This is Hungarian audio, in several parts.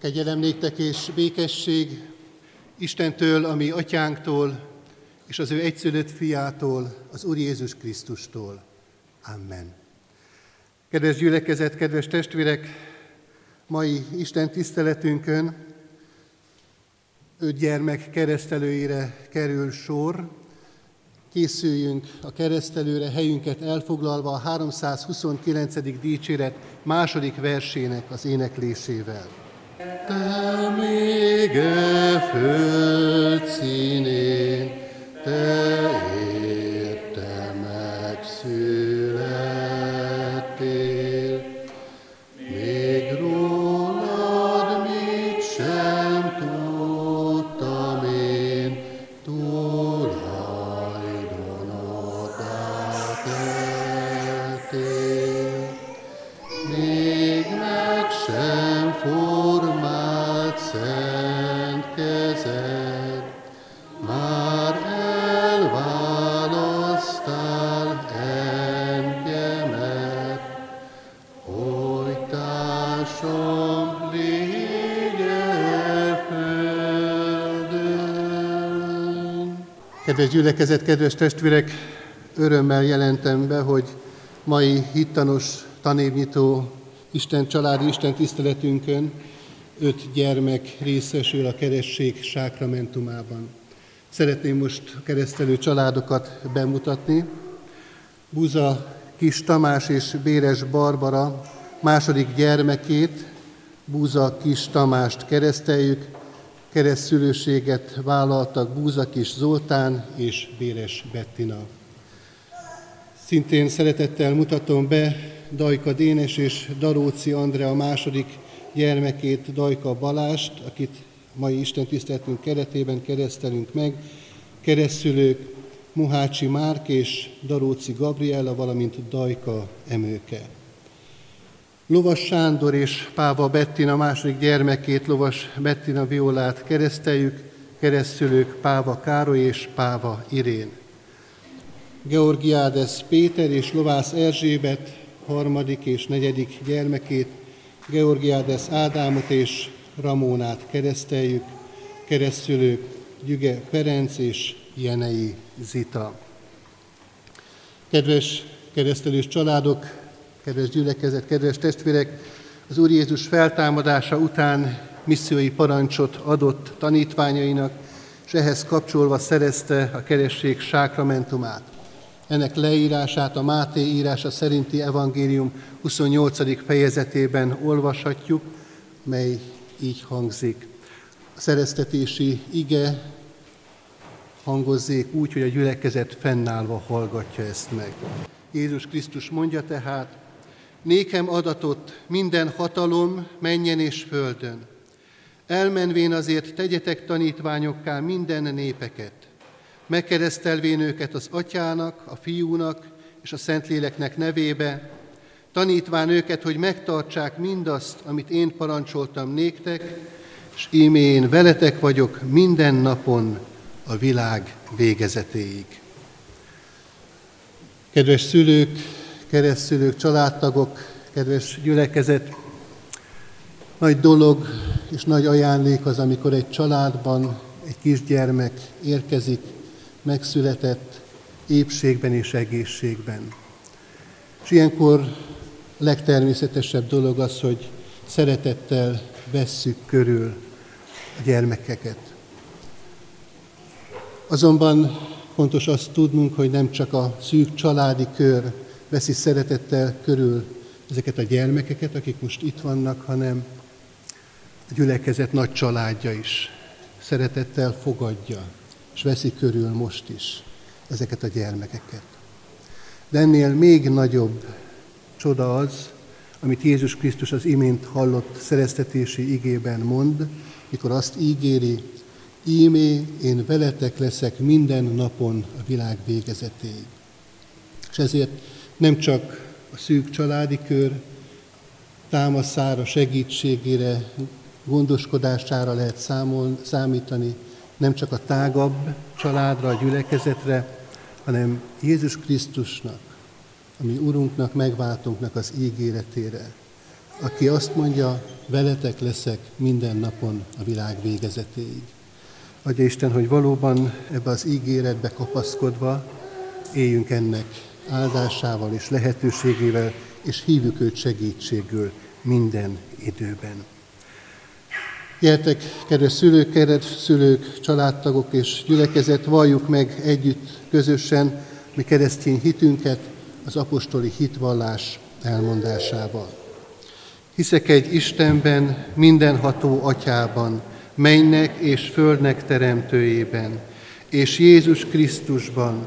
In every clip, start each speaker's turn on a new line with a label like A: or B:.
A: Kegyelem és békesség Istentől, ami atyánktól, és az ő egyszülött fiától, az Úr Jézus Krisztustól. Amen. Kedves gyülekezet, kedves testvérek, mai Isten tiszteletünkön öt gyermek keresztelőire kerül sor. Készüljünk a keresztelőre helyünket elfoglalva a 329. dicséret második versének az éneklésével. Te még e gyülekezet, kedves testvérek, örömmel jelentem be, hogy mai hittanos tanévnyitó Isten családi Isten tiszteletünkön öt gyermek részesül a keresség sákramentumában. Szeretném most a keresztelő családokat bemutatni. Buza Kis Tamás és Béres Barbara második gyermekét, Búza Kis Tamást kereszteljük, keresztszülőséget vállaltak Búza Kis Zoltán és Béres Bettina. Szintén szeretettel mutatom be Dajka Dénes és Daróci Andrea második gyermekét, Dajka Balást, akit mai Isten tiszteletünk keretében keresztelünk meg, keresztülők Muhácsi Márk és Daróci Gabriella, valamint Dajka Emőke. Lovas Sándor és Páva Bettina második gyermekét, Lovas Bettina Violát kereszteljük, keresztülők Páva Károly és Páva Irén. Georgiádes Péter és Lovász Erzsébet harmadik és negyedik gyermekét, Georgiádes Ádámot és Ramónát kereszteljük, keresztülők Gyüge Ferenc és Jenei Zita. Kedves keresztelős családok, kedves gyülekezet, kedves testvérek, az Úr Jézus feltámadása után missziói parancsot adott tanítványainak, és ehhez kapcsolva szerezte a keresség sákramentumát. Ennek leírását a Máté írása szerinti evangélium 28. fejezetében olvashatjuk, mely így hangzik. A szereztetési ige hangozzék úgy, hogy a gyülekezet fennállva hallgatja ezt meg. Jézus Krisztus mondja tehát, nékem adatott minden hatalom menjen és földön. Elmenvén azért tegyetek tanítványokká minden népeket, megkeresztelvén őket az atyának, a fiúnak és a Szentléleknek nevébe, tanítván őket, hogy megtartsák mindazt, amit én parancsoltam néktek, és ímé én veletek vagyok minden napon a világ végezetéig. Kedves szülők, keresztszülők, családtagok, kedves gyülekezet, nagy dolog és nagy ajándék az, amikor egy családban egy kisgyermek érkezik, megszületett épségben és egészségben. És ilyenkor legtermészetesebb dolog az, hogy szeretettel vesszük körül a gyermekeket. Azonban fontos azt tudnunk, hogy nem csak a szűk családi kör veszi szeretettel körül ezeket a gyermekeket, akik most itt vannak, hanem a gyülekezet nagy családja is szeretettel fogadja, és veszi körül most is ezeket a gyermekeket. De ennél még nagyobb csoda az, amit Jézus Krisztus az imént hallott szereztetési igében mond, mikor azt ígéri, ímé én veletek leszek minden napon a világ végezetéig. És ezért nem csak a szűk családi kör támaszára, segítségére, gondoskodására lehet számol, számítani, nem csak a tágabb családra, a gyülekezetre, hanem Jézus Krisztusnak, ami Urunknak, megváltunknak az ígéretére, aki azt mondja, veletek leszek minden napon a világ végezetéig. Adja Isten, hogy valóban ebbe az ígéretbe kapaszkodva éljünk ennek áldásával és lehetőségével, és hívjuk őt segítségül minden időben. Gyertek, kedves szülők, kedves szülők, családtagok és gyülekezet, valljuk meg együtt, közösen mi keresztény hitünket az apostoli hitvallás elmondásával. Hiszek egy Istenben, mindenható atyában, mennek és földnek teremtőjében, és Jézus Krisztusban,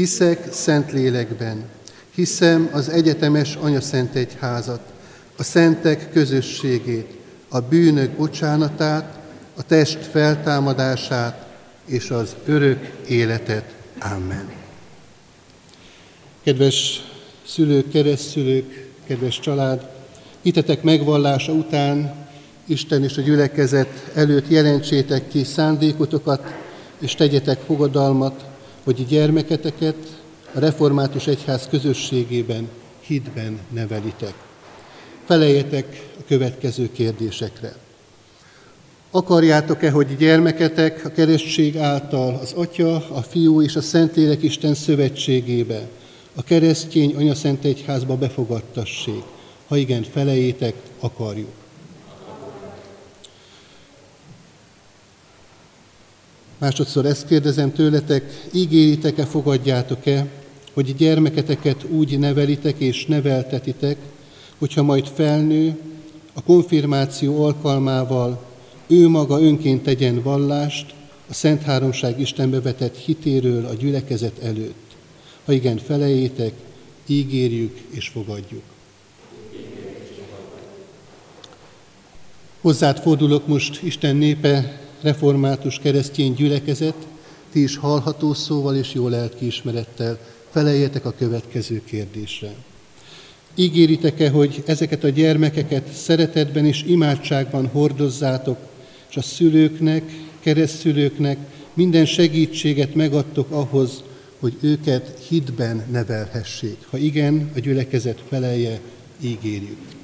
A: Hiszek szent lélekben, hiszem az egyetemes Szent Egyházat, a szentek közösségét, a bűnök bocsánatát, a test feltámadását és az örök életet. Amen. Kedves szülők, keresztszülők, kedves család, hitetek megvallása után Isten és a gyülekezet előtt jelentsétek ki szándékotokat, és tegyetek fogadalmat, hogy gyermeketeket a református egyház közösségében, hitben nevelitek. Feleljetek a következő kérdésekre. Akarjátok-e, hogy gyermeketek a keresztség által az Atya, a Fiú és a Szentlélek Isten szövetségébe, a keresztény anyaszent egyházba befogadtassék? Ha igen, felejétek, akarjuk. Másodszor ezt kérdezem tőletek, ígéritek-e, fogadjátok-e, hogy gyermeketeket úgy nevelitek és neveltetitek, hogyha majd felnő, a konfirmáció alkalmával ő maga önként tegyen vallást a Szent Háromság Istenbe vetett hitéről a gyülekezet előtt. Ha igen, felejétek, ígérjük és fogadjuk. Hozzád fordulok most, Isten népe, református keresztény gyülekezet, ti is hallható szóval és jó lelkiismerettel feleljetek a következő kérdésre. Ígéritek-e, hogy ezeket a gyermekeket szeretetben és imádságban hordozzátok, és a szülőknek, keresztszülőknek minden segítséget megadtok ahhoz, hogy őket hitben nevelhessék. Ha igen, a gyülekezet felelje, ígérjük.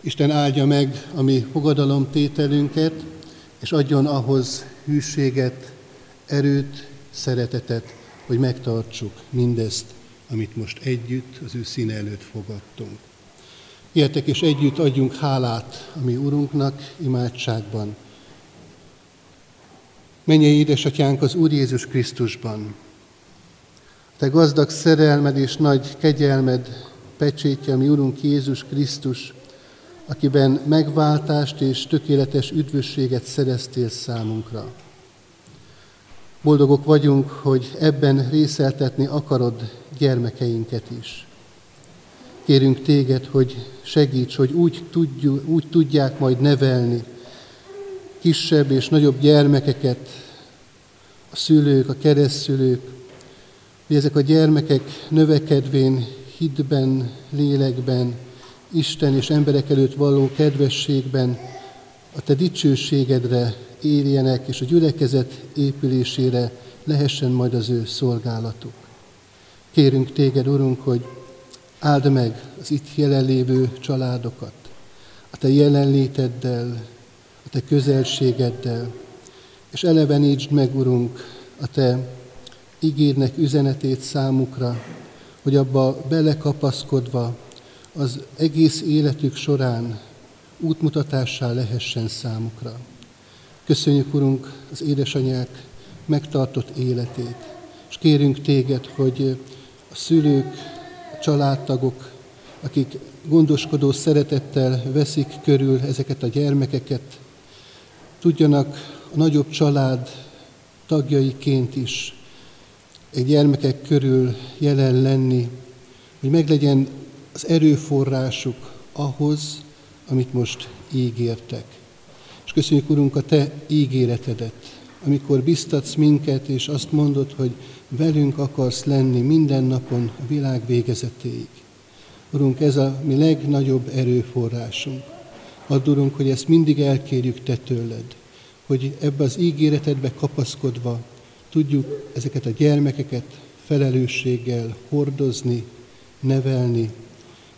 A: Isten áldja meg a mi fogadalomtételünket, és adjon ahhoz hűséget, erőt, szeretetet, hogy megtartsuk mindezt, amit most együtt az ő színe előtt fogadtunk. Értek és együtt adjunk hálát a mi Urunknak imádságban. Menjél édesatyánk az Úr Jézus Krisztusban. Te gazdag szerelmed és nagy kegyelmed pecsétje, mi Urunk Jézus Krisztus, akiben megváltást és tökéletes üdvösséget szereztél számunkra. Boldogok vagyunk, hogy ebben részeltetni akarod gyermekeinket is. Kérünk téged, hogy segíts, hogy úgy, tudjuk, úgy tudják majd nevelni kisebb és nagyobb gyermekeket, a szülők, a keresztszülők, hogy ezek a gyermekek növekedvén, hitben, lélekben, Isten és emberek előtt való kedvességben a Te dicsőségedre érjenek, és a gyülekezet épülésére lehessen majd az ő szolgálatuk. Kérünk Téged, Urunk, hogy áld meg az itt jelenlévő családokat, a Te jelenléteddel, a Te közelségeddel, és elevenítsd meg, Urunk, a Te ígérnek üzenetét számukra, hogy abba belekapaszkodva az egész életük során útmutatássá lehessen számukra. Köszönjük, Urunk, az édesanyák megtartott életét, és kérünk Téged, hogy a szülők, a családtagok, akik gondoskodó szeretettel veszik körül ezeket a gyermekeket, tudjanak a nagyobb család tagjaiként is egy gyermekek körül jelen lenni, hogy meglegyen az erőforrásuk ahhoz, amit most ígértek. És köszönjük, Urunk, a Te ígéretedet, amikor biztatsz minket, és azt mondod, hogy velünk akarsz lenni minden napon a világ végezetéig. Urunk, ez a mi legnagyobb erőforrásunk. Add, Urunk, hogy ezt mindig elkérjük Te tőled, hogy ebbe az ígéretedbe kapaszkodva tudjuk ezeket a gyermekeket felelősséggel hordozni, nevelni,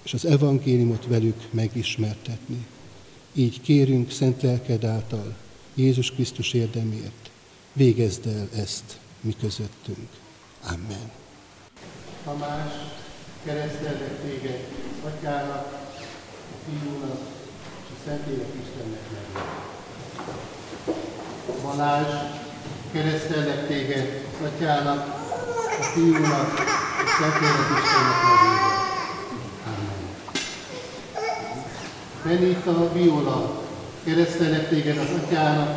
A: és az evangéliumot velük megismertetni. Így kérünk szent lelked által, Jézus Krisztus érdemért, végezd el ezt mi közöttünk. Amen. Tamás, keresztelnek téged atyának, a fiúnak, és a Szentlélek Istennek nevében. Balázs, keresztelnek téged atyának, a fiúnak, és a Szentlélek Istennek nevében. Benita Viola, keresztelek téged az atyának,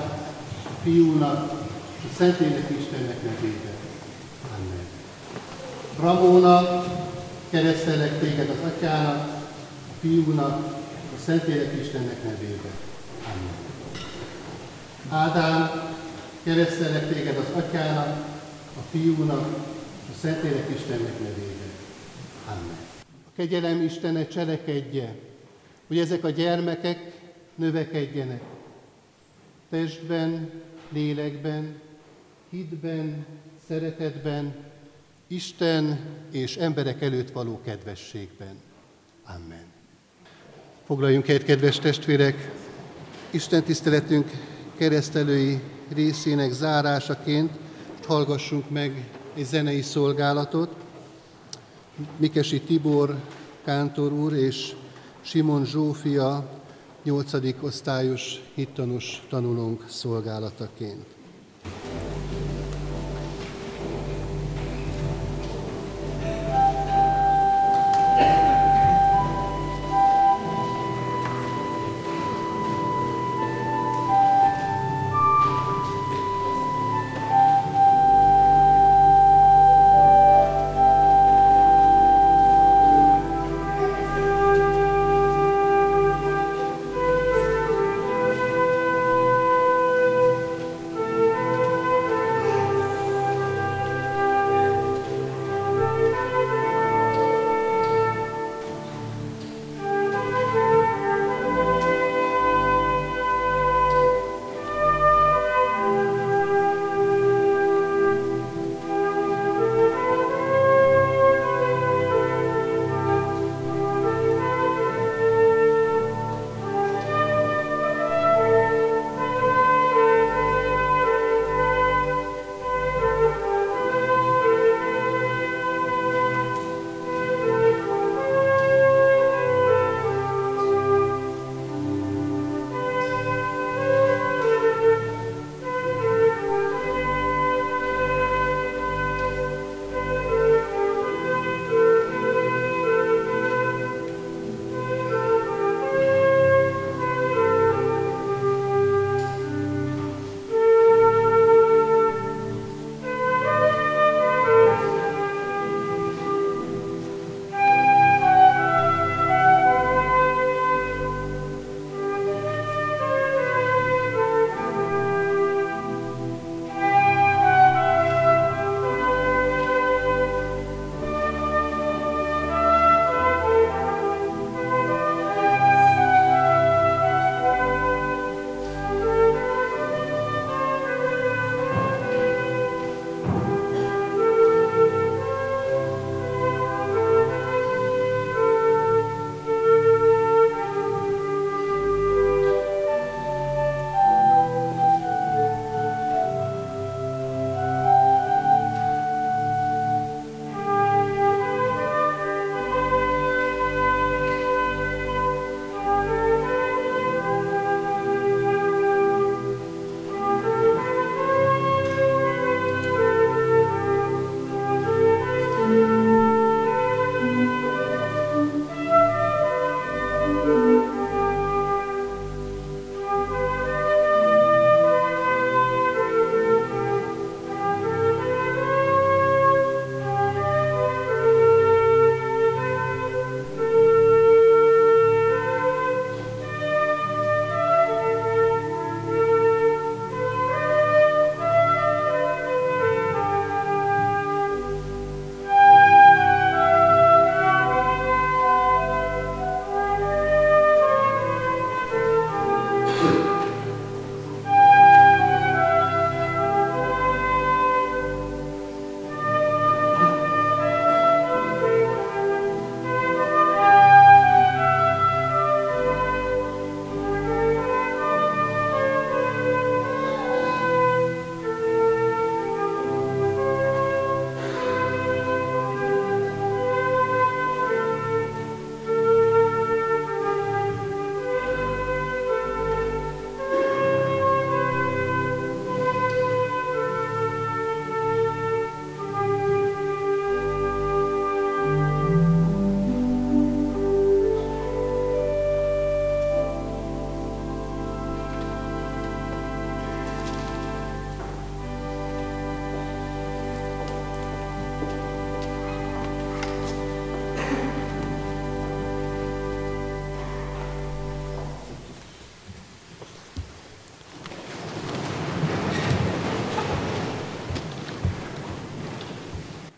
A: a fiúnak, a Szentlélek Istennek nevében. Amen. Ramóna, keresztelek téged az atyának, a fiúnak, a Szentlélek Istennek nevében. Amen. Ádám, keresztelek téged az atyának, a fiúnak, a Szentlélek Istennek nevében. Amen. A kegyelem Istene cselekedje, hogy ezek a gyermekek növekedjenek. Testben, lélekben, hitben, szeretetben, Isten és emberek előtt való kedvességben. Amen. Foglaljunk egy kedves testvérek, Isten tiszteletünk keresztelői részének zárásaként hallgassunk meg egy zenei szolgálatot. Mikesi Tibor Kántor úr és Simon Zsófia, 8. osztályos hittanos tanulónk szolgálataként.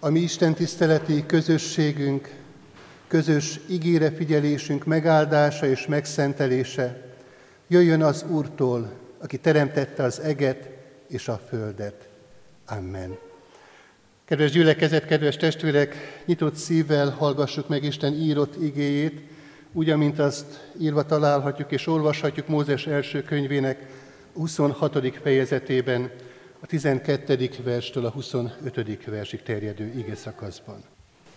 A: A mi Isten tiszteleti közösségünk, közös ígére figyelésünk megáldása és megszentelése jöjjön az Úrtól, aki teremtette az eget és a földet. Amen. Kedves gyülekezet, kedves testvérek, nyitott szívvel hallgassuk meg Isten írott igéjét, úgy, amint azt írva találhatjuk és olvashatjuk Mózes első könyvének 26. fejezetében, 12. verstől a 25. versig terjedő ige szakaszban.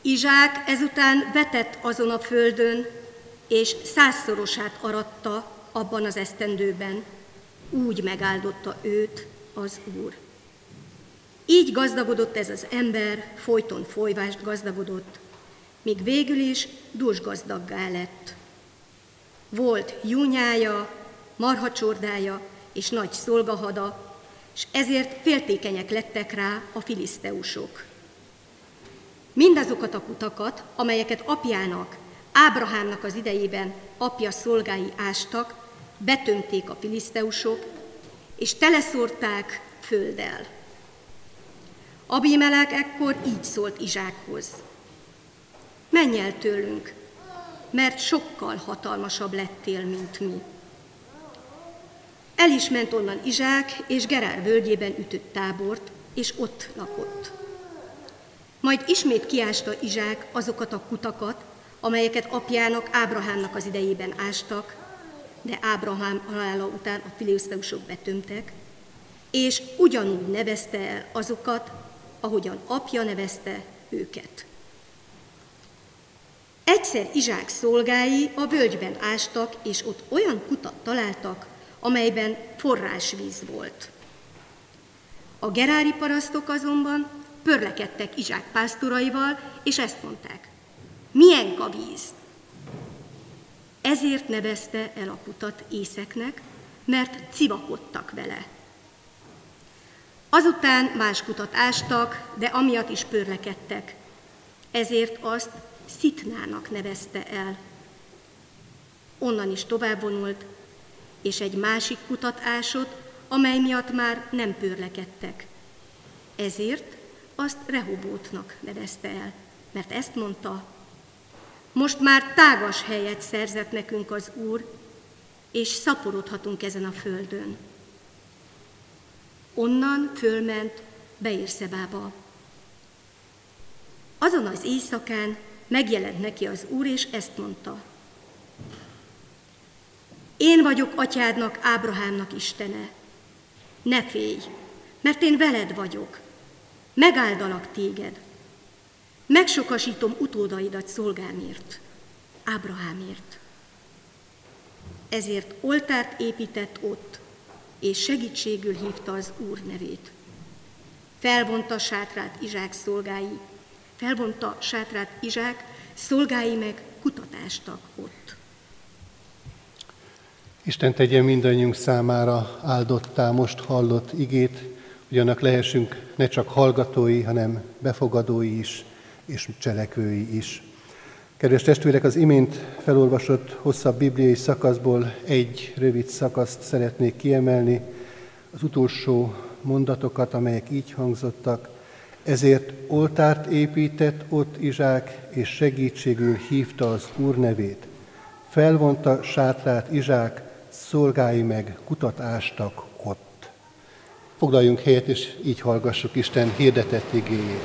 B: Izsák ezután vetett azon a földön, és százszorosát aratta abban az esztendőben, úgy megáldotta őt az Úr. Így gazdagodott ez az ember, folyton folyvást gazdagodott, míg végül is dúsgazdaggá lett. Volt júnyája, marhacsordája és nagy szolgahada, és ezért féltékenyek lettek rá a filiszteusok. Mindazokat a kutakat, amelyeket apjának, Ábrahámnak az idejében apja szolgái ástak, betömték a filiszteusok, és teleszórták földdel. Abimelek ekkor így szólt Izsákhoz. Menj el tőlünk, mert sokkal hatalmasabb lettél, mint mi. El is ment onnan Izsák, és Gerár völgyében ütött tábort, és ott lakott. Majd ismét kiásta Izsák azokat a kutakat, amelyeket apjának, Ábrahámnak az idejében ástak, de Ábrahám halála után a filiszteusok betömtek, és ugyanúgy nevezte el azokat, ahogyan apja nevezte őket. Egyszer Izsák szolgái a völgyben ástak, és ott olyan kutat találtak, amelyben forrásvíz volt. A gerári parasztok azonban pörlekedtek Izsák pásztoraival, és ezt mondták, milyen kavíz! Ezért nevezte el a kutat észeknek, mert civakodtak vele. Azután más kutat ástak, de amiatt is pörlekedtek. Ezért azt Szitnának nevezte el. Onnan is tovább vonult, és egy másik kutat ásott, amely miatt már nem pörlekedtek. Ezért azt Rehobótnak nevezte el, mert ezt mondta, most már tágas helyet szerzett nekünk az Úr, és szaporodhatunk ezen a földön. Onnan fölment Beérszebába. Azon az éjszakán megjelent neki az Úr, és ezt mondta. Én vagyok atyádnak, Ábrahámnak Istene. Ne félj, mert én veled vagyok. Megáldalak téged. Megsokasítom utódaidat szolgámért, Ábrahámért. Ezért oltárt épített ott, és segítségül hívta az Úr nevét. Felvonta sátrát Izsák szolgái, felvonta sátrát Izsák, szolgái meg kutatástak ott.
A: Isten tegye mindannyiunk számára áldottá most hallott igét, hogy annak lehessünk ne csak hallgatói, hanem befogadói is, és cselekvői is. Kedves testvérek, az imént felolvasott hosszabb bibliai szakaszból egy rövid szakaszt szeretnék kiemelni, az utolsó mondatokat, amelyek így hangzottak. Ezért oltárt épített ott Izsák, és segítségül hívta az Úr nevét. Felvonta sátrát Izsák, szolgái meg kutatástak ott. Foglaljunk helyet, és így hallgassuk Isten hirdetett igéjét.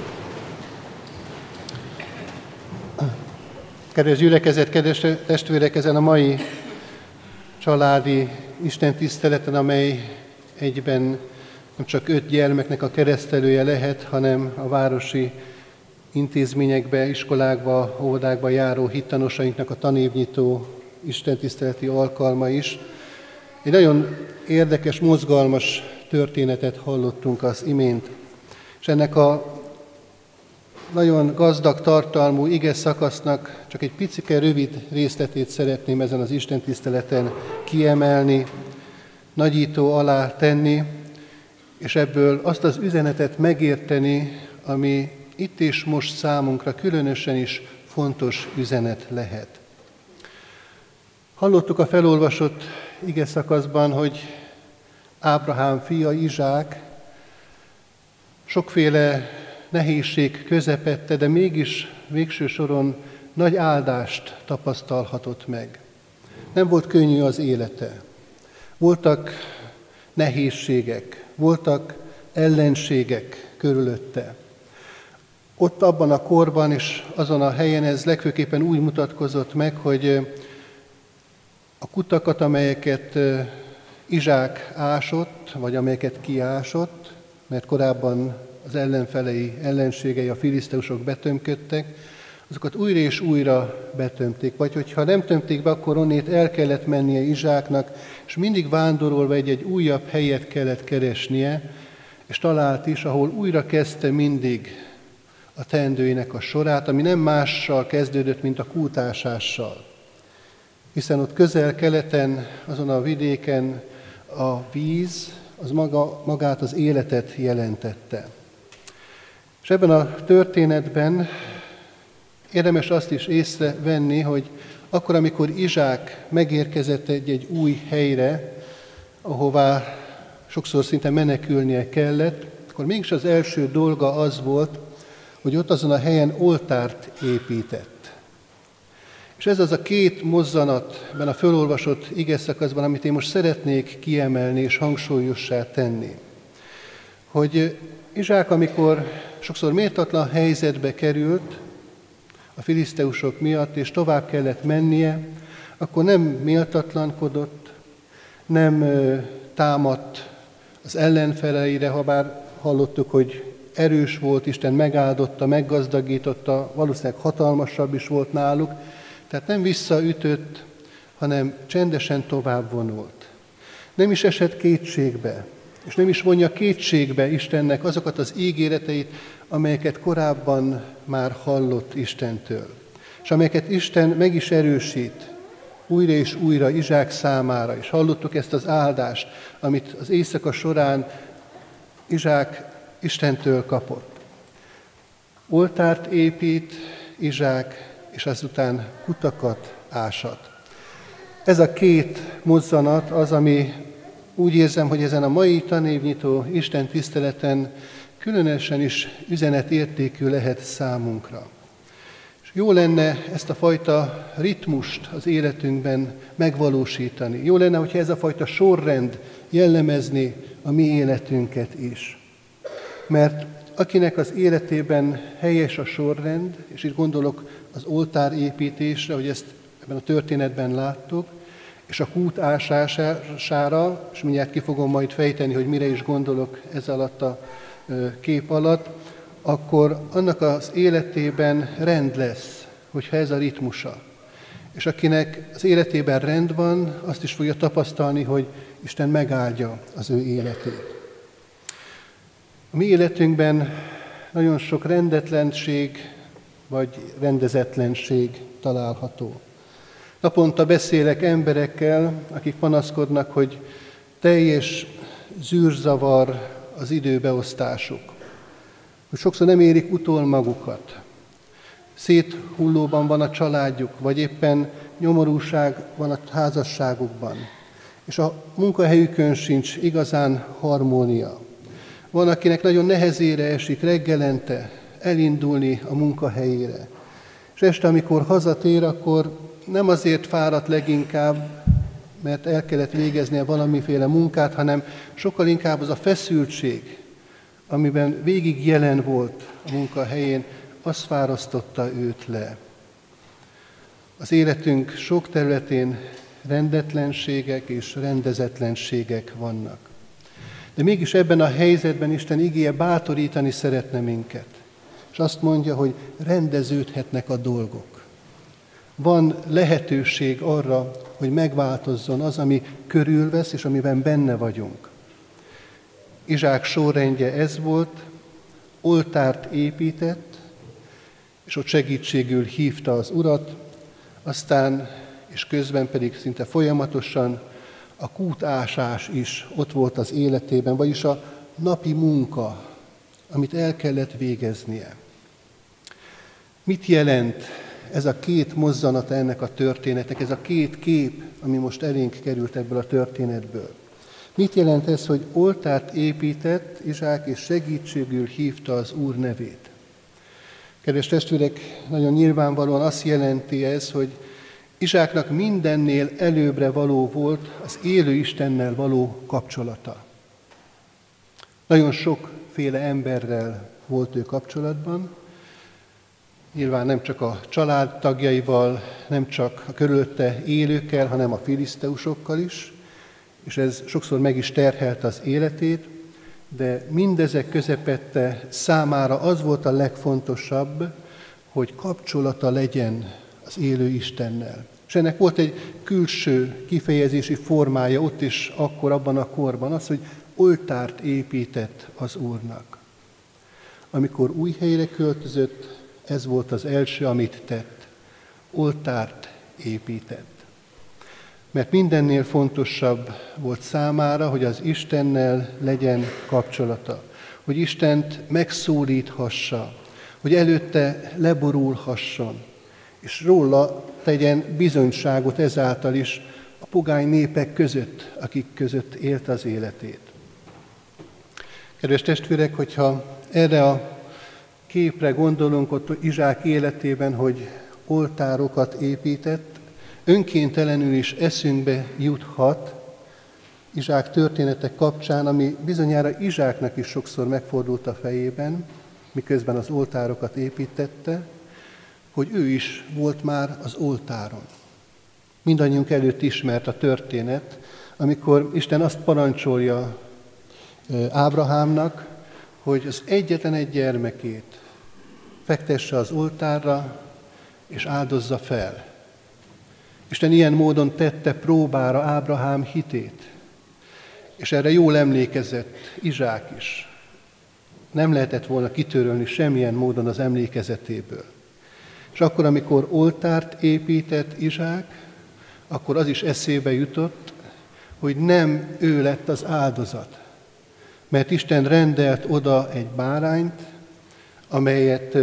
A: Kedves gyülekezet, kedves testvérek, ezen a mai családi Isten tiszteleten, amely egyben nem csak öt gyermeknek a keresztelője lehet, hanem a városi intézményekbe, iskolákba, óvodákba járó hittanosainknak a tanévnyitó istentiszteleti alkalma is. Egy nagyon érdekes, mozgalmas történetet hallottunk az imént, és ennek a nagyon gazdag tartalmú ige szakasznak csak egy picike rövid részletét szeretném ezen az Isten tiszteleten kiemelni, nagyító alá tenni, és ebből azt az üzenetet megérteni, ami itt és most számunkra különösen is fontos üzenet lehet. Hallottuk a felolvasott ige szakaszban, hogy Ábrahám fia Izsák sokféle nehézség közepette, de mégis végső soron nagy áldást tapasztalhatott meg. Nem volt könnyű az élete. Voltak nehézségek, voltak ellenségek körülötte. Ott abban a korban és azon a helyen ez legfőképpen úgy mutatkozott meg, hogy a kutakat, amelyeket Izsák ásott, vagy amelyeket kiásott, mert korábban az ellenfelei, ellenségei, a filiszteusok betömködtek, azokat újra és újra betömték. Vagy hogyha nem tömték be, akkor onnét el kellett mennie Izsáknak, és mindig vándorolva egy-egy újabb helyet kellett keresnie, és talált is, ahol újra kezdte mindig a teendőinek a sorát, ami nem mással kezdődött, mint a kútásással. Hiszen ott közel-keleten, azon a vidéken a víz, az maga, magát az életet jelentette. És ebben a történetben érdemes azt is észrevenni, hogy akkor, amikor Izsák megérkezett egy-egy új helyre, ahová sokszor szinte menekülnie kellett, akkor mégis az első dolga az volt, hogy ott azon a helyen oltárt épített. És ez az a két mozzanat ebben a fölolvasott ige szakaszban, amit én most szeretnék kiemelni és hangsúlyossá tenni. Hogy Izsák, amikor sokszor méltatlan helyzetbe került a filiszteusok miatt, és tovább kellett mennie, akkor nem méltatlankodott, nem támadt az ellenfeleire, ha bár hallottuk, hogy erős volt, Isten megáldotta, meggazdagította, valószínűleg hatalmasabb is volt náluk, tehát nem visszaütött, hanem csendesen tovább vonult. Nem is esett kétségbe, és nem is vonja kétségbe Istennek azokat az ígéreteit, amelyeket korábban már hallott Istentől, és amelyeket Isten meg is erősít újra és újra Izsák számára, és hallottuk ezt az áldást, amit az éjszaka során Izsák Istentől kapott. Oltárt épít Izsák, és azután kutakat ásat. Ez a két mozzanat az, ami úgy érzem, hogy ezen a mai tanévnyitó Isten tiszteleten különösen is üzenetértékű lehet számunkra. És jó lenne ezt a fajta ritmust az életünkben megvalósítani. Jó lenne, hogyha ez a fajta sorrend jellemezni a mi életünket is. Mert akinek az életében helyes a sorrend, és itt gondolok az oltár építésre, hogy ezt ebben a történetben láttuk, és a kút ásására, és mindjárt ki fogom majd fejteni, hogy mire is gondolok ez alatt a kép alatt, akkor annak az életében rend lesz, hogyha ez a ritmusa. És akinek az életében rend van, azt is fogja tapasztalni, hogy Isten megáldja az ő életét. A mi életünkben nagyon sok rendetlenség vagy rendezetlenség található. Naponta beszélek emberekkel, akik panaszkodnak, hogy teljes zűrzavar az időbeosztásuk. Hogy sokszor nem érik utol magukat. Széthullóban van a családjuk, vagy éppen nyomorúság van a házasságukban. És a munkahelyükön sincs igazán harmónia. Van, akinek nagyon nehezére esik reggelente elindulni a munkahelyére. És este, amikor hazatér, akkor nem azért fáradt leginkább, mert el kellett végeznie valamiféle munkát, hanem sokkal inkább az a feszültség, amiben végig jelen volt a munkahelyén, az fárasztotta őt le. Az életünk sok területén rendetlenségek és rendezetlenségek vannak. De mégis ebben a helyzetben Isten igéje bátorítani szeretne minket. És azt mondja, hogy rendeződhetnek a dolgok. Van lehetőség arra, hogy megváltozzon az, ami körülvesz, és amiben benne vagyunk. Izsák sorrendje ez volt, oltárt épített, és ott segítségül hívta az urat, aztán és közben pedig szinte folyamatosan a kútásás is ott volt az életében, vagyis a napi munka, amit el kellett végeznie. Mit jelent ez a két mozzanata ennek a történetnek, ez a két kép, ami most elénk került ebből a történetből? Mit jelent ez, hogy oltárt épített Izsák és segítségül hívta az Úr nevét? Kedves testvérek, nagyon nyilvánvalóan azt jelenti ez, hogy Izsáknak mindennél előbbre való volt az élő Istennel való kapcsolata. Nagyon sokféle emberrel volt ő kapcsolatban, nyilván nem csak a családtagjaival, nem csak a körülötte élőkkel, hanem a filiszteusokkal is, és ez sokszor meg is terhelte az életét, de mindezek közepette számára az volt a legfontosabb, hogy kapcsolata legyen az élő Istennel. És ennek volt egy külső kifejezési formája ott is, akkor, abban a korban, az, hogy oltárt épített az Úrnak. Amikor új helyre költözött, ez volt az első, amit tett. Oltárt épített. Mert mindennél fontosabb volt számára, hogy az Istennel legyen kapcsolata, hogy Istent megszólíthassa, hogy előtte leborulhasson, és róla tegyen bizonyságot ezáltal is a pogány népek között, akik között élt az életét. Kedves testvérek, hogyha erre a képre gondolunk ott Izsák életében, hogy oltárokat épített, önkéntelenül is eszünkbe juthat Izsák történetek kapcsán, ami bizonyára Izsáknak is sokszor megfordult a fejében, miközben az oltárokat építette, hogy ő is volt már az oltáron. Mindannyiunk előtt ismert a történet, amikor Isten azt parancsolja Ábrahámnak, hogy az egyetlen egy gyermekét fektesse az oltárra, és áldozza fel. Isten ilyen módon tette próbára Ábrahám hitét, és erre jól emlékezett Izsák is. Nem lehetett volna kitörölni semmilyen módon az emlékezetéből. És akkor, amikor oltárt épített Izsák, akkor az is eszébe jutott, hogy nem ő lett az áldozat, mert Isten rendelt oda egy bárányt, amelyet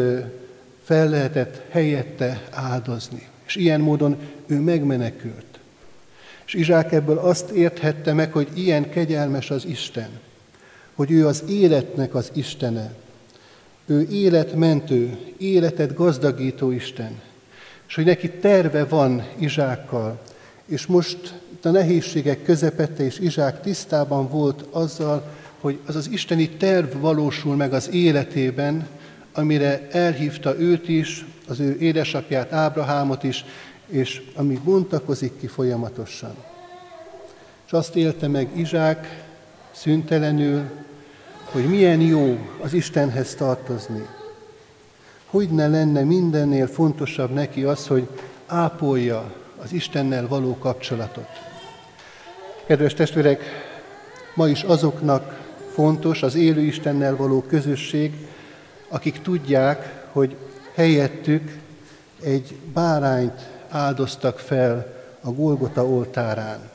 A: fel lehetett helyette áldozni. És ilyen módon ő megmenekült. És Izsák ebből azt érthette meg, hogy ilyen kegyelmes az Isten, hogy ő az életnek az Istene, ő életmentő, életet gazdagító Isten, és hogy neki terve van Izsákkal, és most a nehézségek közepette, és Izsák tisztában volt azzal, hogy az az isteni terv valósul meg az életében, amire elhívta őt is, az ő édesapját, Ábrahámot is, és ami bontakozik ki folyamatosan. És azt élte meg Izsák szüntelenül, hogy milyen jó az Istenhez tartozni. Hogy ne lenne mindennél fontosabb neki az, hogy ápolja az Istennel való kapcsolatot. Kedves testvérek, ma is azoknak fontos az élő Istennel való közösség, akik tudják, hogy helyettük egy bárányt áldoztak fel a Golgota oltárán.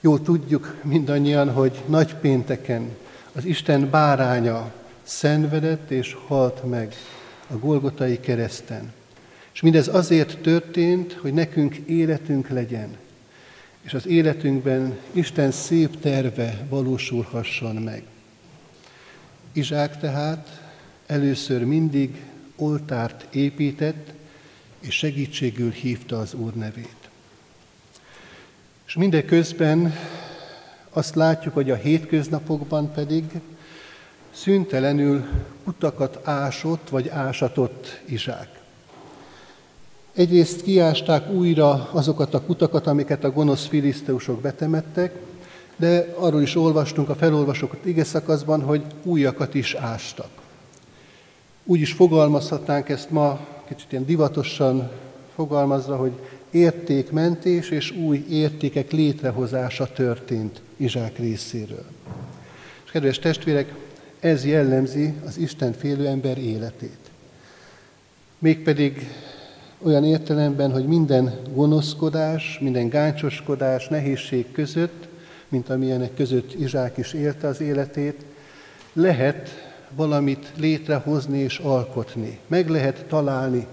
A: Jól tudjuk mindannyian, hogy nagy pénteken az Isten báránya szenvedett és halt meg a Golgotai kereszten. És mindez azért történt, hogy nekünk életünk legyen, és az életünkben Isten szép terve valósulhasson meg. Izsák tehát először mindig oltárt épített, és segítségül hívta az Úr nevét. És mindeközben azt látjuk, hogy a hétköznapokban pedig szüntelenül kutakat ásott, vagy ásatott Izsák. Egyrészt kiásták újra azokat a kutakat, amiket a gonosz filiszteusok betemettek, de arról is olvastunk a felolvasott ige szakaszban, hogy újakat is ástak. Úgy is fogalmazhatnánk ezt ma, kicsit ilyen divatosan fogalmazva, hogy értékmentés és új értékek létrehozása történt Izsák részéről. És kedves testvérek, ez jellemzi az Isten félő ember életét. Mégpedig olyan értelemben, hogy minden gonoszkodás, minden gáncsoskodás, nehézség között, mint amilyenek között Izsák is élte az életét, lehet valamit létrehozni és alkotni. Meg lehet találni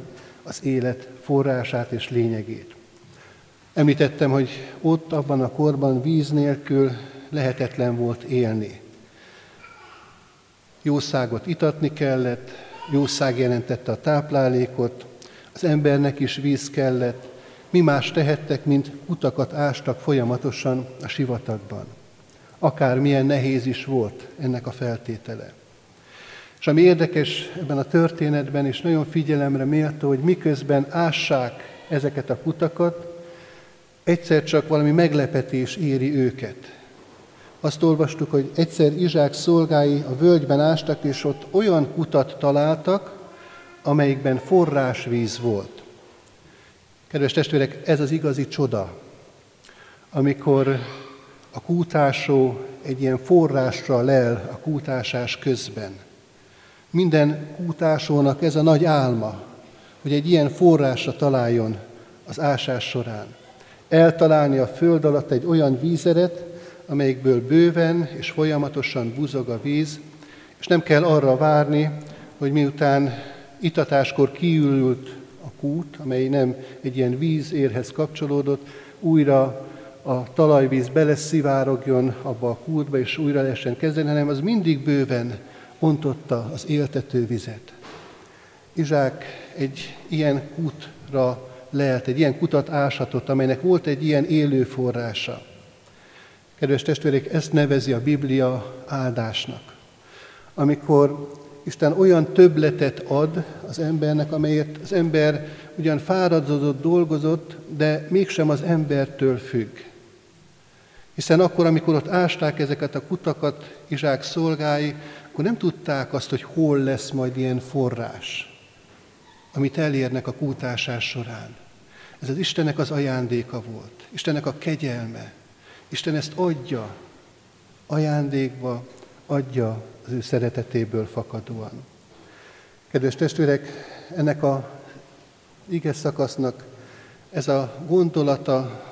A: az élet forrását és lényegét. Említettem, hogy ott abban a korban víz nélkül lehetetlen volt élni. Jószágot itatni kellett, jószág jelentette a táplálékot, az embernek is víz kellett, mi más tehettek, mint utakat ástak folyamatosan a sivatagban. Akár milyen nehéz is volt ennek a feltétele. És ami érdekes ebben a történetben, és nagyon figyelemre méltó, hogy miközben ássák ezeket a kutakat, egyszer csak valami meglepetés éri őket. Azt olvastuk, hogy egyszer Izsák szolgái a völgyben ástak, és ott olyan kutat találtak, amelyikben forrásvíz volt. Kedves testvérek, ez az igazi csoda, amikor a kútásó egy ilyen forrásra lel a kútásás közben. Minden kútásónak ez a nagy álma, hogy egy ilyen forrásra találjon az ásás során. Eltalálni a föld alatt egy olyan vízeret, amelyikből bőven és folyamatosan buzog a víz, és nem kell arra várni, hogy miután itatáskor kiürült a kút, amely nem egy ilyen vízérhez kapcsolódott, újra a talajvíz beleszivárogjon abba a kútba, és újra lehessen kezdeni, hanem az mindig bőven ontotta az éltető vizet. Izsák egy ilyen kútra lelt, egy ilyen kutat ásatott, amelynek volt egy ilyen élő forrása. Kedves testvérek, ezt nevezi a Biblia áldásnak. Amikor Isten olyan többletet ad az embernek, amelyet az ember ugyan fáradzott, dolgozott, de mégsem az embertől függ. Hiszen akkor, amikor ott ásták ezeket a kutakat Izsák szolgái, akkor nem tudták azt, hogy hol lesz majd ilyen forrás, amit elérnek a kútásás során. Ez az Istennek az ajándéka volt, Istennek a kegyelme. Isten ezt adja, ajándékba adja az ő szeretetéből fakadóan. Kedves testvérek, ennek a ige szakasznak ez a gondolata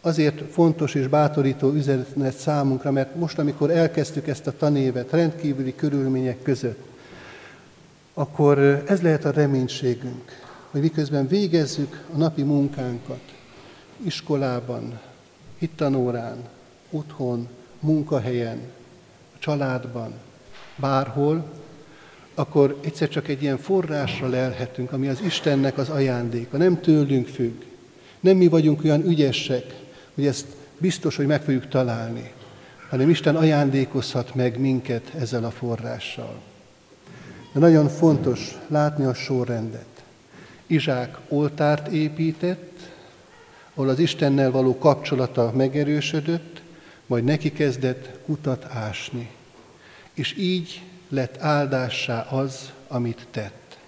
A: azért fontos és bátorító üzenet számunkra, mert most, amikor elkezdtük ezt a tanévet rendkívüli körülmények között, akkor ez lehet a reménységünk, hogy miközben végezzük a napi munkánkat, iskolában, hittanórán, otthon, munkahelyen, a családban, bárhol, akkor egyszer csak egy ilyen forrásra lelhetünk, ami az Istennek az ajándéka, nem tőlünk függ. Nem mi vagyunk olyan ügyesek, hogy ezt biztos, hogy meg fogjuk találni, hanem Isten ajándékozhat meg minket ezzel a forrással. De nagyon fontos látni a sorrendet. Izsák oltárt épített, ahol az Istennel való kapcsolata megerősödött, majd neki kezdett kutat ásni. És így lett áldássá az, amit tett.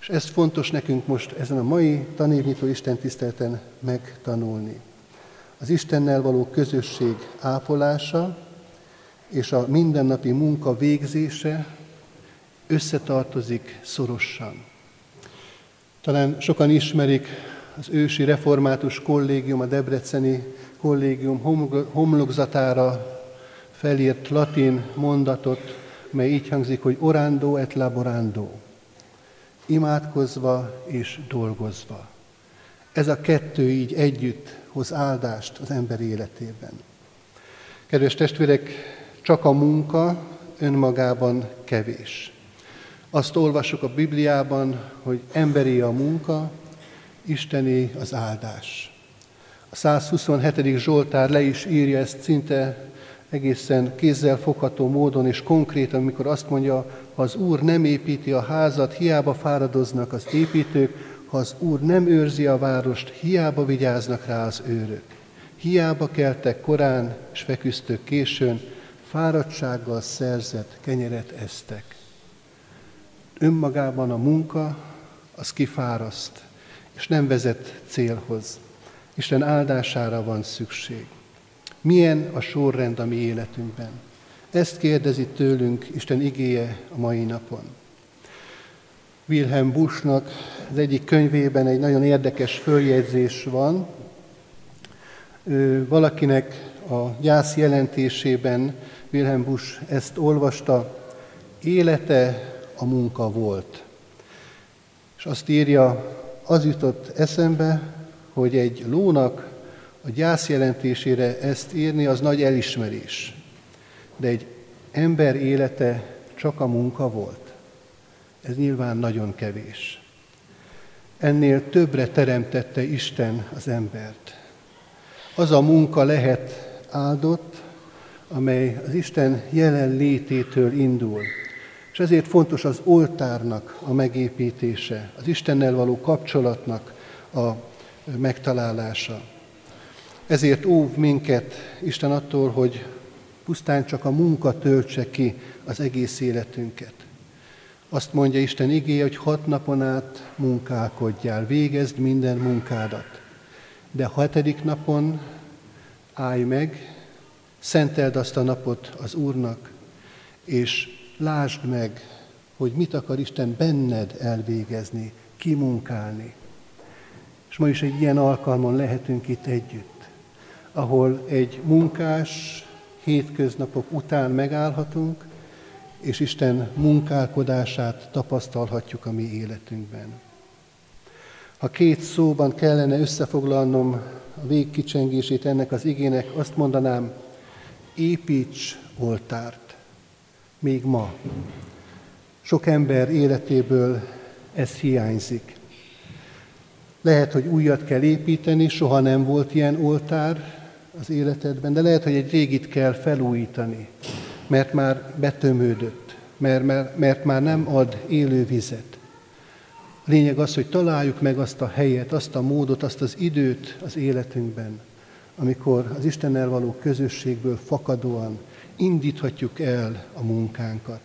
A: És ez fontos nekünk most ezen a mai tanévnyitó Isten tiszteleten megtanulni az Istennel való közösség ápolása és a mindennapi munka végzése összetartozik szorosan. Talán sokan ismerik az ősi református kollégium, a debreceni kollégium homlokzatára felírt latin mondatot, mely így hangzik, hogy orando et laborando, imádkozva és dolgozva. Ez a kettő így együtt hoz áldást az ember életében. Kedves testvérek, csak a munka önmagában kevés. Azt olvasok a Bibliában, hogy emberi a munka, isteni az áldás. A 127. Zsoltár le is írja ezt szinte egészen kézzel fogható módon és konkrétan, amikor azt mondja, ha az Úr nem építi a házat, hiába fáradoznak az építők, ha az Úr nem őrzi a várost, hiába vigyáznak rá az őrök. Hiába keltek korán, és feküztök későn, fáradtsággal szerzett kenyeret esztek. Önmagában a munka az kifáraszt, és nem vezet célhoz. Isten áldására van szükség. Milyen a sorrend a mi életünkben? Ezt kérdezi tőlünk Isten igéje a mai napon. Wilhelm Buschnak az egyik könyvében egy nagyon érdekes följegyzés van. Valakinek a gyász jelentésében Wilhelm Busch ezt olvasta, élete a munka volt. És azt írja, az jutott eszembe, hogy egy lónak A gyász jelentésére ezt írni az nagy elismerés. De egy ember élete csak a munka volt. Ez nyilván nagyon kevés. Ennél többre teremtette Isten az embert. Az a munka lehet áldott, amely az Isten jelen lététől indul. És ezért fontos az oltárnak a megépítése, az Istennel való kapcsolatnak a megtalálása. Ezért óv minket Isten attól, hogy pusztán csak a munka töltse ki az egész életünket. Azt mondja Isten igéje, hogy hat napon át munkálkodjál, végezd minden munkádat. De hetedik napon állj meg, szenteld azt a napot az Úrnak, és lásd meg, hogy mit akar Isten benned elvégezni, kimunkálni. És ma is egy ilyen alkalmon lehetünk itt együtt, ahol egy munkás hétköznapok után megállhatunk, és Isten munkálkodását tapasztalhatjuk a mi életünkben. Ha két szóban kellene összefoglalnom a végkicsengését ennek az igének, azt mondanám, építs oltárt, még ma. Sok ember életéből ez hiányzik. Lehet, hogy újat kell építeni, soha nem volt ilyen oltár az életedben, de lehet, hogy egy régit kell felújítani, mert már betömődött, mert, mert, mert már nem ad élő vizet. Lényeg az, hogy találjuk meg azt a helyet, azt a módot, azt az időt az életünkben, amikor az Istennel való közösségből fakadóan indíthatjuk el a munkánkat.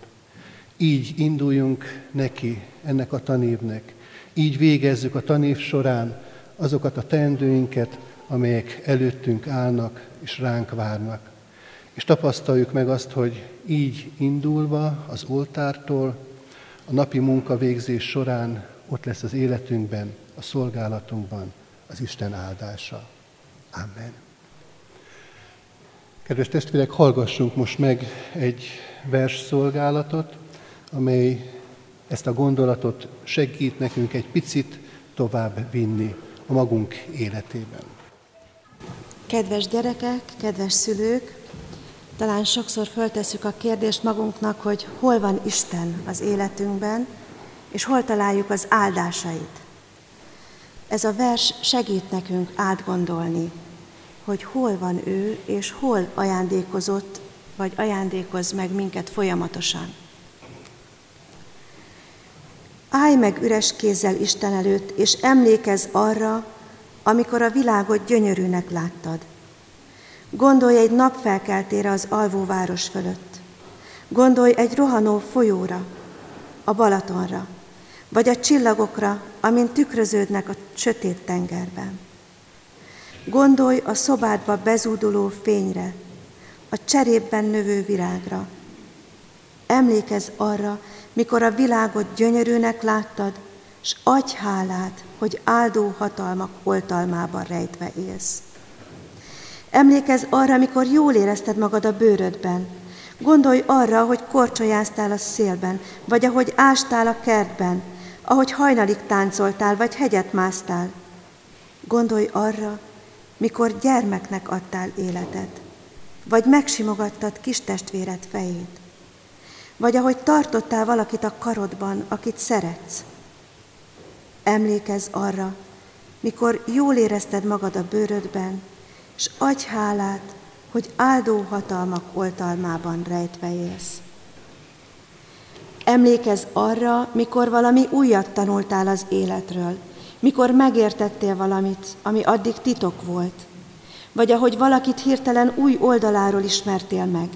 A: Így induljunk neki, ennek a tanévnek. Így végezzük a tanév során azokat a teendőinket, amelyek előttünk állnak és ránk várnak. És tapasztaljuk meg azt, hogy így indulva az oltártól, a napi munkavégzés során ott lesz az életünkben, a szolgálatunkban az Isten áldása. Amen. Kedves testvérek, hallgassunk most meg egy vers szolgálatot, amely ezt a gondolatot segít nekünk egy picit tovább vinni a magunk életében.
C: Kedves gyerekek, kedves szülők, talán sokszor föltesszük a kérdést magunknak, hogy hol van Isten az életünkben, és hol találjuk az áldásait. Ez a vers segít nekünk átgondolni, hogy hol van ő, és hol ajándékozott, vagy ajándékoz meg minket folyamatosan. Állj meg üres kézzel Isten előtt, és emlékezz arra, amikor a világot gyönyörűnek láttad. Gondolj egy napfelkeltére az alvó város fölött. Gondolj egy rohanó folyóra, a Balatonra, vagy a csillagokra, amint tükröződnek a sötét tengerben. Gondolj a szobádba bezúduló fényre, a cserépben növő virágra. Emlékezz arra, mikor a világot gyönyörűnek láttad, s adj hálát, hogy áldó hatalmak oltalmában rejtve élsz. Emlékezz arra, mikor jól érezted magad a bőrödben. Gondolj arra, hogy korcsolyáztál a szélben, vagy ahogy ástál a kertben, ahogy hajnalig táncoltál, vagy hegyet másztál. Gondolj arra, mikor gyermeknek adtál életet, vagy megsimogattad kis testvéred fejét, vagy ahogy tartottál valakit a karodban, akit szeretsz. Emlékezz arra, mikor jól érezted magad a bőrödben, és adj hálát, hogy áldó hatalmak oltalmában rejtve élsz. Emlékezz arra, mikor valami újat tanultál az életről, mikor megértettél valamit, ami addig titok volt, vagy ahogy valakit hirtelen új oldaláról ismertél meg.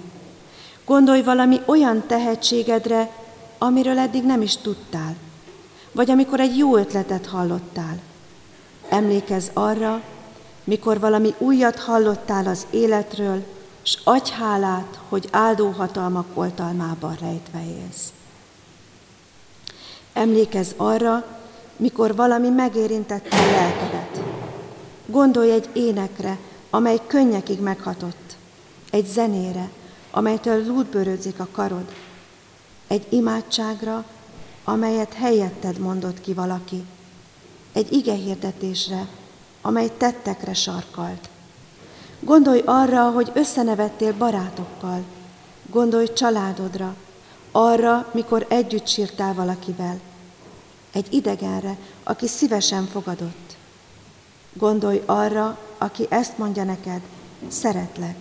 C: Gondolj valami olyan tehetségedre, amiről eddig nem is tudtál, vagy amikor egy jó ötletet hallottál. Emlékezz arra, mikor valami újat hallottál az életről, s adj hálát, hogy áldó hatalmak oltalmában rejtve élsz. Emlékezz arra, mikor valami megérintette a lelkedet. Gondolj egy énekre, amely könnyekig meghatott, egy zenére, amelytől lútbőrödzik a karod, egy imádságra, amelyet helyetted mondott ki valaki, egy ige hirdetésre, amely tettekre sarkalt, Gondolj arra, hogy összenevettél barátokkal. Gondolj családodra, arra, mikor együtt sírtál valakivel. Egy idegenre, aki szívesen fogadott. Gondolj arra, aki ezt mondja neked, szeretlek.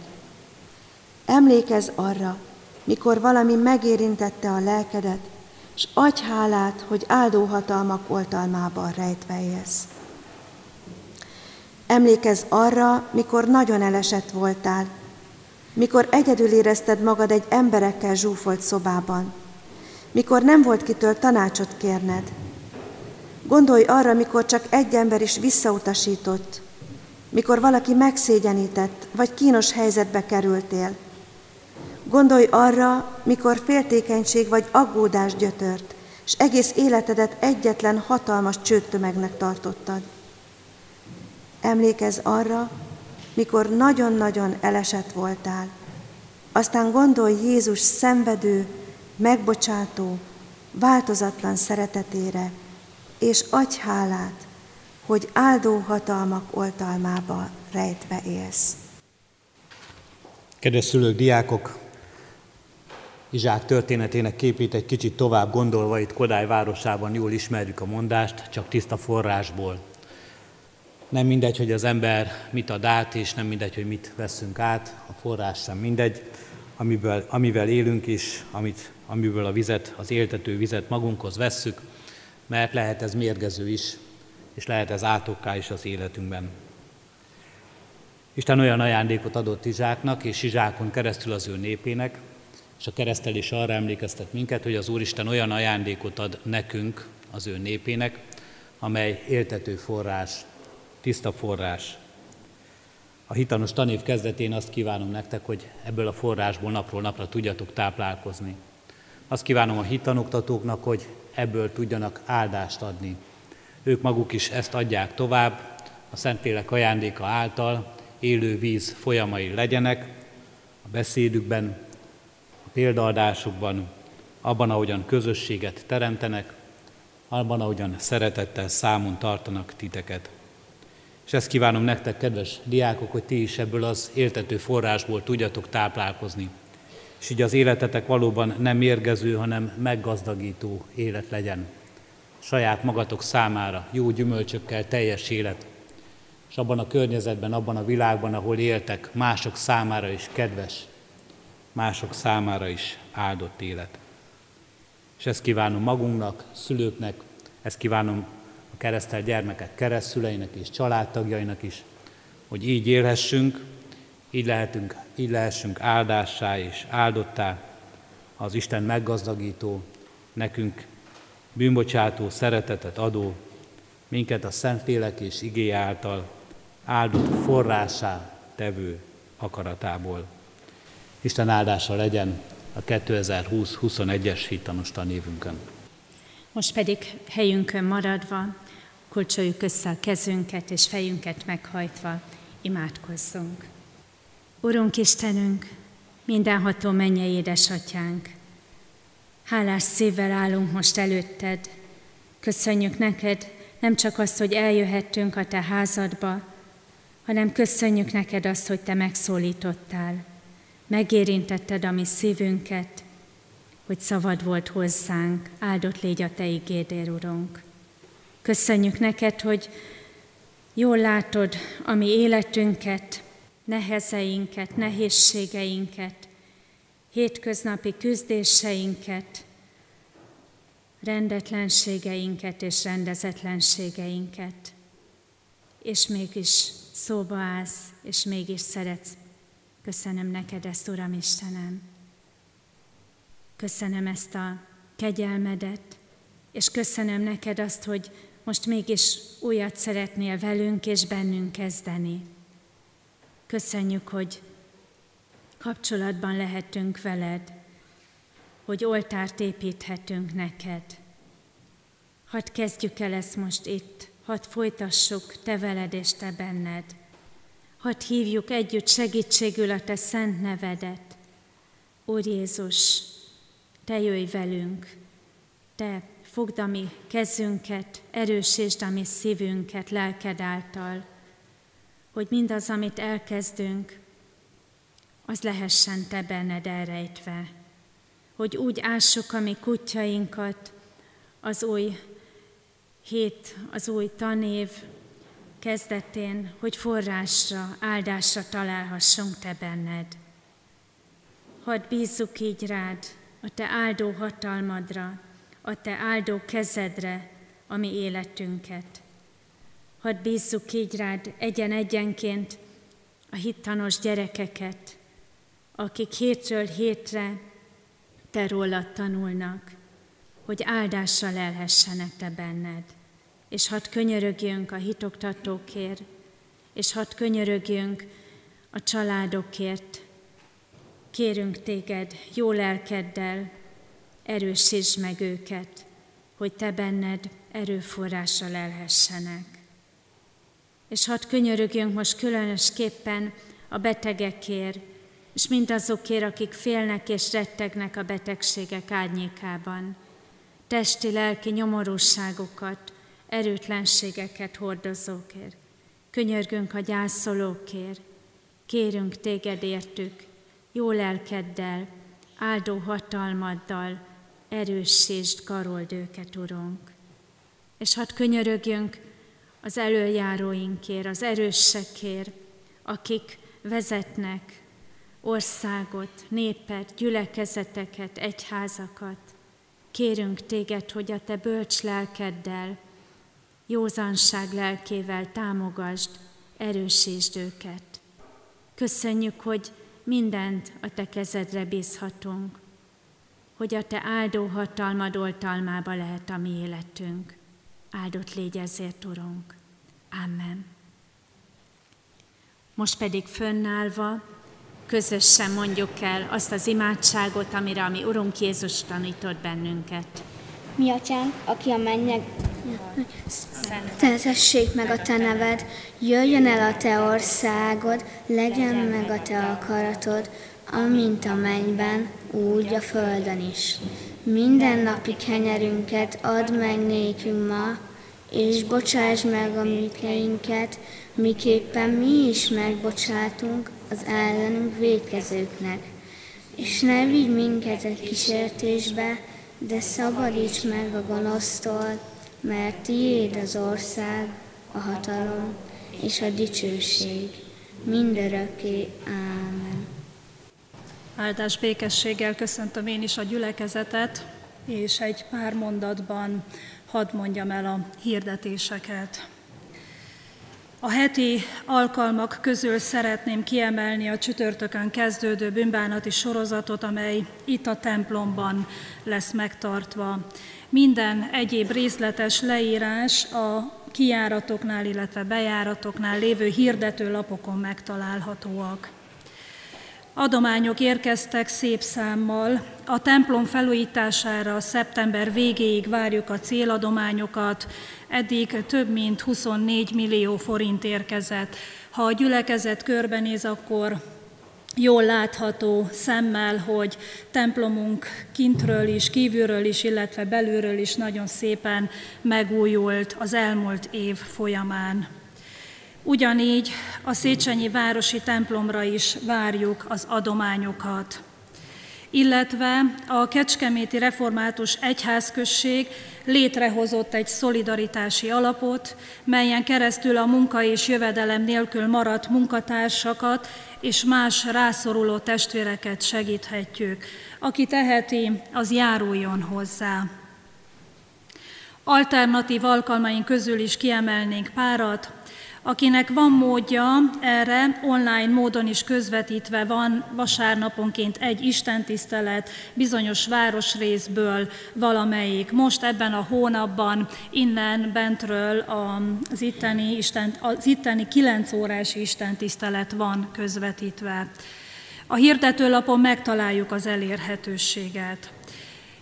C: Emlékezz arra, mikor valami megérintette a lelkedet, és adj hálát, hogy áldó hatalmak oltalmában rejtve élsz. Emlékezz arra, mikor nagyon elesett voltál, mikor egyedül érezted magad egy emberekkel zsúfolt szobában, mikor nem volt kitől tanácsot kérned. Gondolj arra, mikor csak egy ember is visszautasított, mikor valaki megszégyenített, vagy kínos helyzetbe kerültél. Gondolj arra, mikor féltékenység vagy aggódás gyötört, és egész életedet egyetlen hatalmas csőttömegnek tartottad. Emlékezz arra, mikor nagyon-nagyon elesett voltál. Aztán gondolj Jézus szenvedő, megbocsátó, változatlan szeretetére, és adj hálát, hogy áldó hatalmak oltalmába rejtve élsz.
D: Kedves szülők, diákok, Izsák történetének képét egy kicsit tovább gondolva itt Kodály városában jól ismerjük a mondást, csak tiszta forrásból. Nem mindegy, hogy az ember mit ad át, és nem mindegy, hogy mit veszünk át, a forrás sem mindegy, amiből, amivel élünk is, amit, amiből a vizet, az éltető vizet magunkhoz vesszük, mert lehet ez mérgező is, és lehet ez átokká is az életünkben. Isten olyan ajándékot adott Izsáknak, és Izsákon keresztül az ő népének, és a keresztelés arra emlékeztet minket, hogy az Úristen olyan ajándékot ad nekünk, az ő népének, amely éltető forrás, tiszta forrás. A hitanos tanév kezdetén azt kívánom nektek, hogy ebből a forrásból napról napra tudjatok táplálkozni. Azt kívánom a hitanoktatóknak, hogy ebből tudjanak áldást adni. Ők maguk is ezt adják tovább, a Szentlélek ajándéka által élő víz folyamai legyenek a beszédükben, a példaadásukban, abban, ahogyan közösséget teremtenek, abban, ahogyan szeretettel számon tartanak titeket. És ezt kívánom nektek, kedves diákok, hogy ti is ebből az éltető forrásból tudjatok táplálkozni. És így az életetek valóban nem mérgező, hanem meggazdagító élet legyen. Saját magatok számára jó gyümölcsökkel teljes élet. És abban a környezetben, abban a világban, ahol éltek, mások számára is kedves, mások számára is áldott élet. És ezt kívánom magunknak, szülőknek, ezt kívánom keresztel gyermekek keresztüleinek és családtagjainak is, hogy így élhessünk, így, lehetünk, így lehessünk áldássá és áldottá, az Isten meggazdagító, nekünk bűnbocsátó, szeretetet adó, minket a Szentlélek és igé által áldott forrásá tevő akaratából. Isten áldása legyen a 2020-21-es hitanos tanévünkön.
E: Most pedig helyünkön maradva Kulcsoljuk össze a kezünket és fejünket meghajtva, imádkozzunk. Urunk Istenünk, mindenható mennyei édesatyánk, hálás szívvel állunk most előtted. Köszönjük neked nem csak azt, hogy eljöhettünk a te házadba, hanem köszönjük neked azt, hogy te megszólítottál. Megérintetted a mi szívünket, hogy szavad volt hozzánk, áldott légy a te ígédér, Urunk. Köszönjük neked, hogy jól látod a mi életünket, nehezeinket, nehézségeinket, hétköznapi küzdéseinket, rendetlenségeinket és rendezetlenségeinket. És mégis szóba állsz, és mégis szeretsz. Köszönöm neked ezt, Uram Istenem. Köszönöm ezt a kegyelmedet, és köszönöm neked azt, hogy most mégis újat szeretnél velünk és bennünk kezdeni. Köszönjük, hogy kapcsolatban lehetünk veled, hogy oltárt építhetünk neked. Hadd kezdjük el ezt most itt, hadd folytassuk te veled és te benned. Hadd hívjuk együtt segítségül a te szent nevedet. Úr Jézus, te jöjj velünk, te fogd a mi kezünket, erősítsd a mi szívünket lelked által. hogy mindaz, amit elkezdünk, az lehessen te benned elrejtve. Hogy úgy ássuk a mi kutyainkat az új hét, az új tanév kezdetén, hogy forrásra, áldásra találhassunk te benned. Hadd bízzuk így rád, a te áldó hatalmadra, a te áldó kezedre, a mi életünket. Hadd bízzuk így rád egyen-egyenként a hittanos gyerekeket, akik hétről hétre te rólad tanulnak, hogy áldásra lelhessenek te benned. És hadd könyörögjünk a hitoktatókért, és hadd könyörögjünk a családokért. Kérünk téged jó lelkeddel, erősítsd meg őket, hogy te benned erőforrásra lelhessenek. És hadd könyörögjünk most különösképpen a betegekért, és mindazokért, akik félnek és rettegnek a betegségek árnyékában. Testi-lelki nyomorúságokat, erőtlenségeket hordozókért. Könyörgünk a gyászolókért, kérünk téged értük, jó lelkeddel, áldó hatalmaddal, erősítsd, karold őket, Urunk. És hadd könyörögjünk az előjáróinkért, az erőssekért, akik vezetnek országot, népet, gyülekezeteket, egyházakat. Kérünk téged, hogy a te bölcs lelkeddel, józanság lelkével támogasd, erősítsd őket. Köszönjük, hogy mindent a te kezedre bízhatunk, hogy a te áldó hatalmad oltalmába lehet a mi életünk. Áldott légy ezért, Urunk. Amen. Most pedig fönnállva, közösen mondjuk el azt az imádságot, amire a mi Urunk Jézus tanított bennünket.
F: Mi atyánk, aki a mennyek, Tezessék meg a te neved, jöjjön el a te országod, legyen meg a te akaratod, amint a mennyben, úgy a földön is. Minden napi kenyerünket add meg nékünk ma, és bocsáss meg a műkeinket, miképpen mi is megbocsátunk az ellenünk védkezőknek. És ne vigy minket egy kísértésbe, de szabadíts meg a gonosztól, mert tiéd az ország, a hatalom és a dicsőség mindörökké. Ámen.
G: Áldás békességgel köszöntöm én is a gyülekezetet, és egy pár mondatban hadd mondjam el a hirdetéseket. A heti alkalmak közül szeretném kiemelni a csütörtökön kezdődő bűnbánati sorozatot, amely itt a templomban lesz megtartva. Minden egyéb részletes leírás a kijáratoknál, illetve bejáratoknál lévő hirdető lapokon megtalálhatóak. Adományok érkeztek szép számmal. A templom felújítására szeptember végéig várjuk a céladományokat, eddig több mint 24 millió forint érkezett. Ha a gyülekezet körbenéz, akkor jól látható szemmel, hogy templomunk kintről is, kívülről is, illetve belülről is nagyon szépen megújult az elmúlt év folyamán. Ugyanígy a Széchenyi Városi templomra is várjuk az adományokat illetve a Kecskeméti Református Egyházközség létrehozott egy szolidaritási alapot, melyen keresztül a munka és jövedelem nélkül maradt munkatársakat és más rászoruló testvéreket segíthetjük. Aki teheti, az járuljon hozzá. Alternatív alkalmaink közül is kiemelnénk párat, Akinek van módja erre, online módon is közvetítve van vasárnaponként egy istentisztelet bizonyos városrészből valamelyik. Most ebben a hónapban innen bentről az itteni, Isten, az itteni 9 órás istentisztelet van közvetítve. A hirdetőlapon megtaláljuk az elérhetőséget.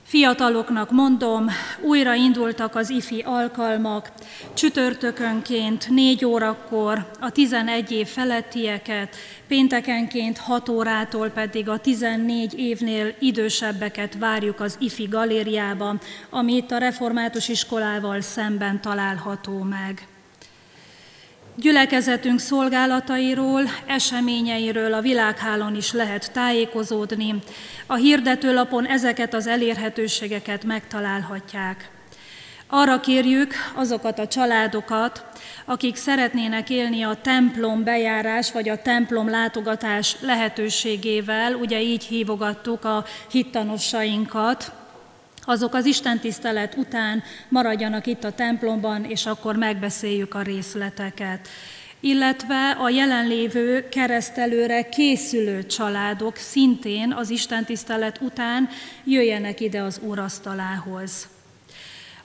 G: Fiataloknak mondom, újra indultak az ifi alkalmak, csütörtökönként 4 órakor a 11 év felettieket, péntekenként 6 órától pedig a 14 évnél idősebbeket várjuk az ifi galériában, ami itt a református iskolával szemben található meg. Gyülekezetünk szolgálatairól, eseményeiről a világhálón is lehet tájékozódni. A hirdetőlapon ezeket az elérhetőségeket megtalálhatják. Arra kérjük azokat a családokat, akik szeretnének élni a templom bejárás vagy a templom látogatás lehetőségével, ugye így hívogattuk a hittanosainkat, azok az istentisztelet után maradjanak itt a templomban, és akkor megbeszéljük a részleteket illetve a jelenlévő keresztelőre készülő családok szintén az istentisztelet után jöjjenek ide az úrasztalához.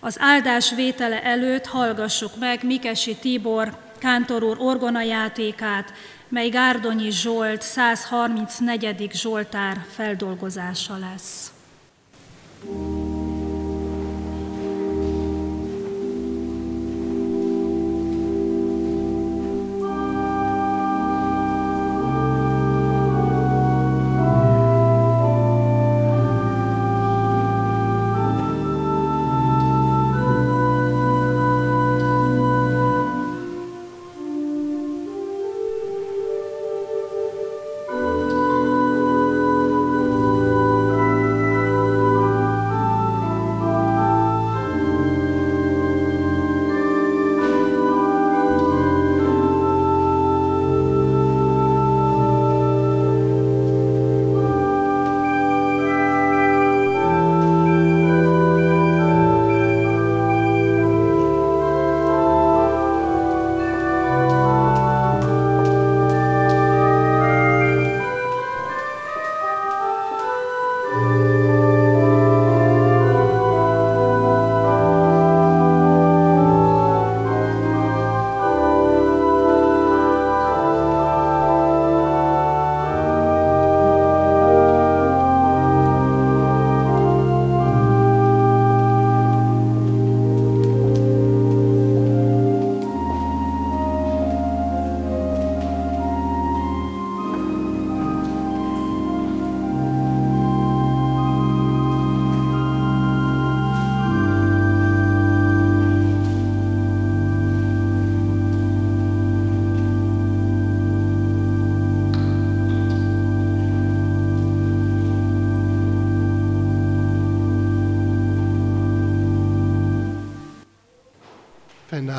G: Az áldás vétele előtt hallgassuk meg Mikesi Tibor kántor úr orgonajátékát, mely Gárdonyi Zsolt 134. Zsoltár feldolgozása lesz. Thank you.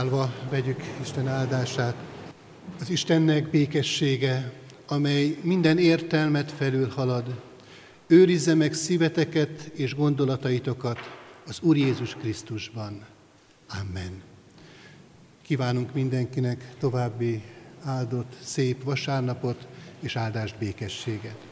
A: Fennállva vegyük Isten áldását. Az Istennek békessége, amely minden értelmet felülhalad, őrizze meg szíveteket és gondolataitokat az Úr Jézus Krisztusban. Amen. Kívánunk mindenkinek további áldott, szép vasárnapot és áldást békességet.